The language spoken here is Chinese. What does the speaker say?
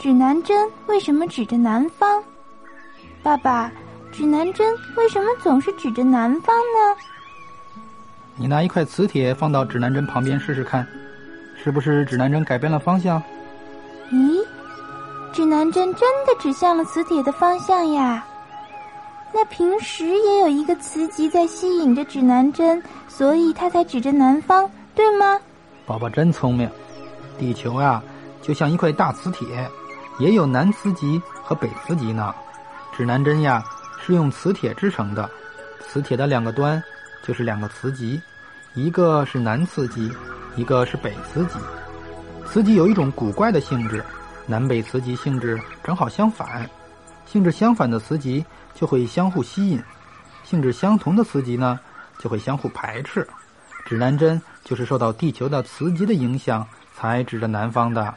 指南针为什么指着南方？爸爸，指南针为什么总是指着南方呢？你拿一块磁铁放到指南针旁边试试看，是不是指南针改变了方向？咦，指南针真的指向了磁铁的方向呀！那平时也有一个磁极在吸引着指南针，所以它才指着南方，对吗？宝宝真聪明。地球呀，就像一块大磁铁，也有南磁极和北磁极呢。指南针呀，是用磁铁制成的，磁铁的两个端就是两个磁极。一个是南磁极，一个是北磁极。磁极有一种古怪的性质，南北磁极性质正好相反。性质相反的磁极就会相互吸引，性质相同的磁极呢就会相互排斥。指南针就是受到地球的磁极的影响才指着南方的。